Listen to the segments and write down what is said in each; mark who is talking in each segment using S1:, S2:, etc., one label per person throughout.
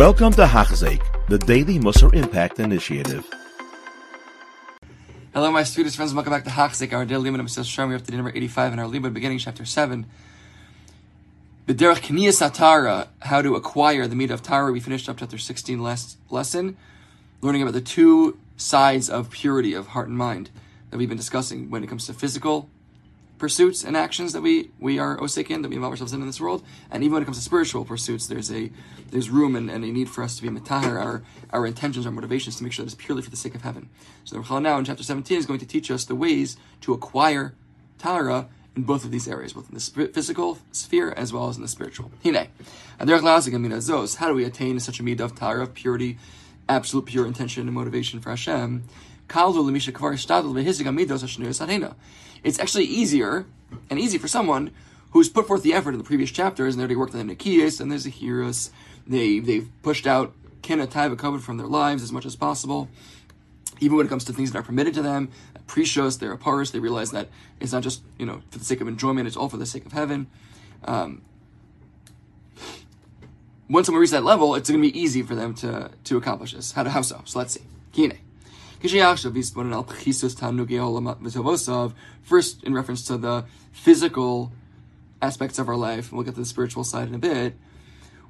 S1: Welcome to Hachzik, the Daily Musar Impact Initiative.
S2: Hello, my students, friends. Welcome back to Hachzik, our daily limit of. We're up to number 85 in our Libud, beginning chapter 7. The Kniyas Atara, how to acquire the meat of Tahara. We finished up chapter 16 last lesson, learning about the two sides of purity of heart and mind that we've been discussing when it comes to physical pursuits and actions that we we are osik in, that we involve ourselves in in this world, and even when it comes to spiritual pursuits, there's a there's room and, and a need for us to be matahar our our intentions, our motivations to make sure that it's purely for the sake of heaven. So the Ramchal now in chapter 17 is going to teach us the ways to acquire tahara in both of these areas, both in the physical sphere as well as in the spiritual. Hine, how do we attain such a midah of tahara, of purity, absolute pure intention and motivation for Hashem? It's actually easier and easy for someone who's put forth the effort in the previous chapters and they already worked on the Nikiyas and there's a. They, they've pushed out Kena Taiva covered from their lives as much as possible. Even when it comes to things that are permitted to them, prishus, they're a paris, they realize that it's not just, you know, for the sake of enjoyment, it's all for the sake of heaven. Um, once someone reaches that level, it's going to be easy for them to, to accomplish this. How, to, how so? So let's see. Kine. First, in reference to the physical aspects of our life, we'll get to the spiritual side in a bit.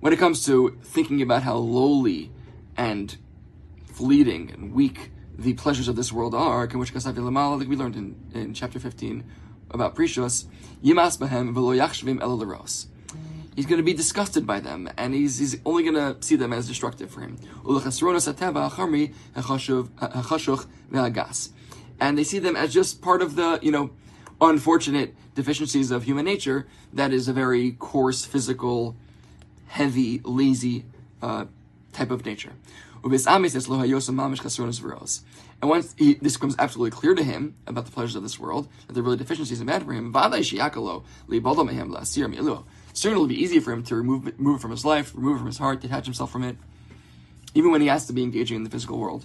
S2: When it comes to thinking about how lowly and fleeting and weak the pleasures of this world are, like we learned in, in chapter 15 about Prishus, Yimas Bahem velo yachshvim he's going to be disgusted by them, and he's, he's only going to see them as destructive for him. And they see them as just part of the, you know, unfortunate deficiencies of human nature. That is a very coarse, physical, heavy, lazy uh, type of nature. And once he, this becomes absolutely clear to him about the pleasures of this world, that they're really deficiencies and bad for him, Certainly, it'll be easy for him to remove it, remove it from his life, remove it from his heart, detach himself from it, even when he has to be engaging in the physical world,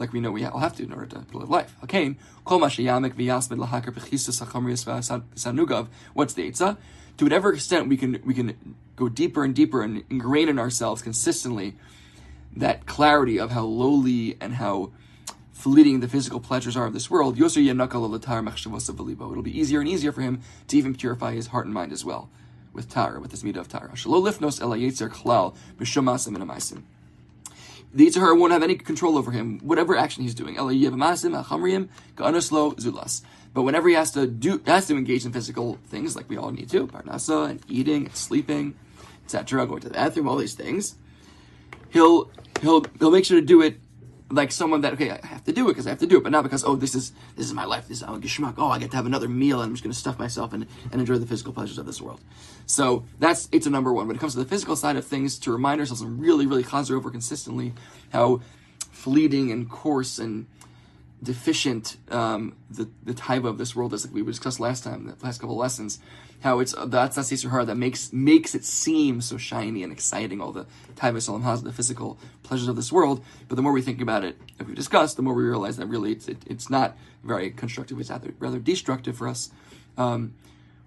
S2: like we know we will have to in order to, to live life. Okay, what's the Eitzah? To whatever extent we can we can go deeper and deeper and ingrain in ourselves consistently that clarity of how lowly and how fleeting the physical pleasures are of this world, it'll be easier and easier for him to even purify his heart and mind as well with Tahara, with this midah of Tahara. Shalo lifnos ela yetzer klal b'shomasim and The Yetzer won't have any control over him, whatever action he's doing. Zulas. But whenever he has to do, has to engage in physical things like we all need to, parnasa and eating and sleeping, etc., going to the bathroom, all these things, he'll he'll he'll make sure to do it like someone that okay, I have to do it because I have to do it, but not because oh this is this is my life, this is oh geschmack, oh I get to have another meal and I'm just going to stuff myself and, and enjoy the physical pleasures of this world. So that's it's a number one. When it comes to the physical side of things, to remind ourselves and really really chazer over consistently how fleeting and coarse and deficient um, the the type of this world is like we discussed last time, the last couple of lessons how it's that's that's Yetzer Hara that makes makes it seem so shiny and exciting, all the Taiva has, the physical pleasures of this world. But the more we think about it, if we discuss, the more we realize that really it's it, it's not very constructive. It's rather rather destructive for us um,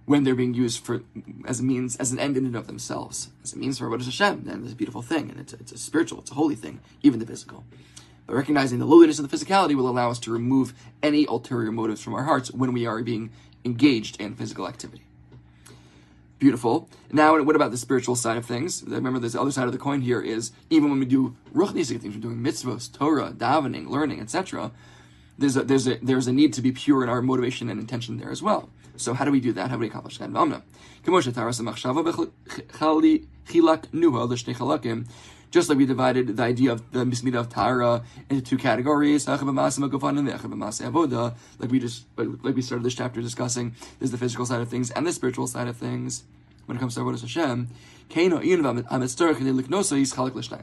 S2: when they're being used for as a means as an end in and of themselves, as a means for what is Hashem, and it's a beautiful thing, and it's it's a spiritual, it's a holy thing, even the physical. But recognizing the lowliness of the physicality will allow us to remove any ulterior motives from our hearts when we are being engaged in physical activity. Beautiful. Now, what about the spiritual side of things? Remember, this other side of the coin here is even when we do ruchnistic things, we're doing mitzvahs, Torah, davening, learning, etc. There's a there's a there's a need to be pure in our motivation and intention there as well. So how do we do that? How do we accomplish that? Just like we divided the idea of the mismida of Tahara into two categories, like we just like we started this chapter discussing, there's the physical side of things and the spiritual side of things. When it comes to Avodah Hashem,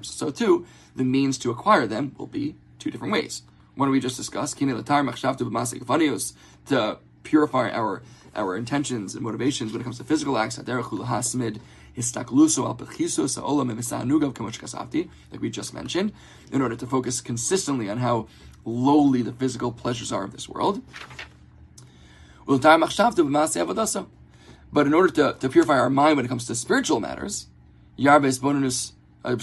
S2: so too, the means to acquire them will be two different ways. One we just discussed, to purify our our intentions and motivations when it comes to physical acts, like we just mentioned, in order to focus consistently on how lowly the physical pleasures are of this world. But in order to, to purify our mind when it comes to spiritual matters, yarbes bonus You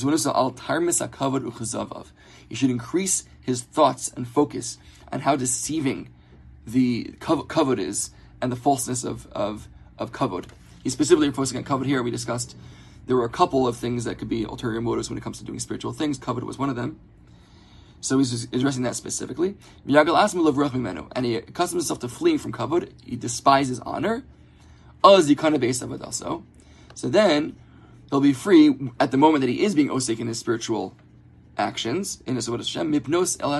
S2: should increase his thoughts and focus on how deceiving the kavod is and the falseness of, of, of kavod. He's specifically focusing on kavod here. We discussed there were a couple of things that could be ulterior motives when it comes to doing spiritual things. Kavod was one of them. So he's addressing that specifically. And he accustoms himself to fleeing from kavod. He despises honor. So then he'll be free at the moment that he is being osik in his spiritual actions in his Hashem. Mipnos el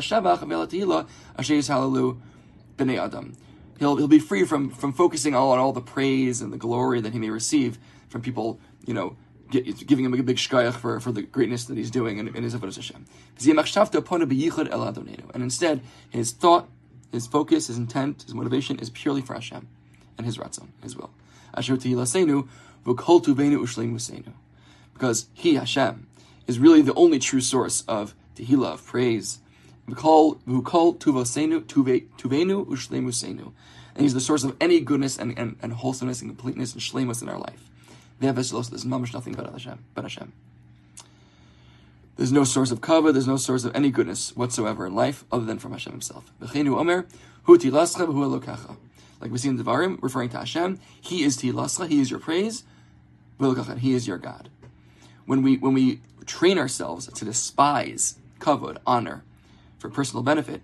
S2: b'nei adam. He'll he'll be free from from focusing all on all the praise and the glory that he may receive from people, you know, get, giving him a big shkayach for, for the greatness that he's doing in, in his avodas Hashem. And instead, his thought, his focus, his intent, his motivation is purely for Hashem and His ratzon, His will. Because He, Hashem, is really the only true source of tehillah, of praise. And He's the source of any goodness and, and, and wholesomeness and completeness and shlemus in our life. There's nothing but Hashem. But Hashem. There's no source of kavod, there's no source of any goodness whatsoever in life other than from Hashem Himself. Like we see in Devarim, referring to Hashem, He is Tilascha, He is your praise, He is your God. When we when we train ourselves to despise kavod, honor, for personal benefit,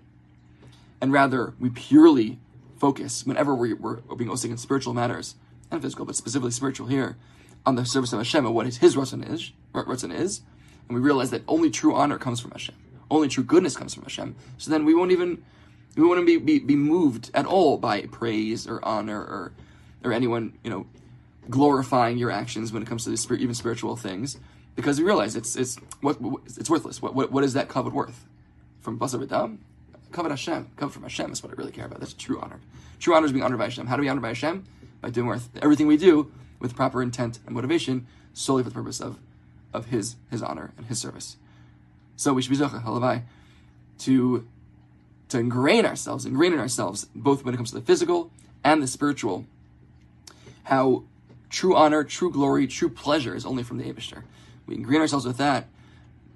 S2: and rather we purely focus whenever we're, we're being osik in spiritual matters and physical, but specifically spiritual here, on the service of Hashem and what His ratzon is, ratzon is, and we realize that only true honor comes from Hashem, only true goodness comes from Hashem. So then we won't even we won't be, be, be moved at all by praise or honor or or anyone you know glorifying your actions when it comes to the spirit, even spiritual things, because we realize it's it's what it's worthless. What what, what is that kavod worth? From basar v'dam, kavod Hashem, kavod from Hashem is what I really care about. That's true honor. True honor is being honored by Hashem. How do we honor by Hashem? By doing everything we do with proper intent and motivation, solely for the purpose of, of his his honor and his service. So we should be zocha halavai to to ingrain ourselves, ingrain in ourselves, both when it comes to the physical and the spiritual, how true honor, true glory, true pleasure is only from the Abishter. We ingrain ourselves with that,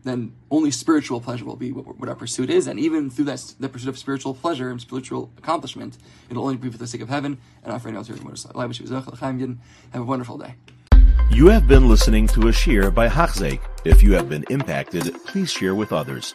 S2: then only spiritual pleasure will be what, what our pursuit is. And even through that, the pursuit of spiritual pleasure and spiritual accomplishment, it'll only be for the sake of heaven and out to Have a wonderful day.
S1: You have been listening to a shiur by Hachzeik. If you have been impacted, please share with others.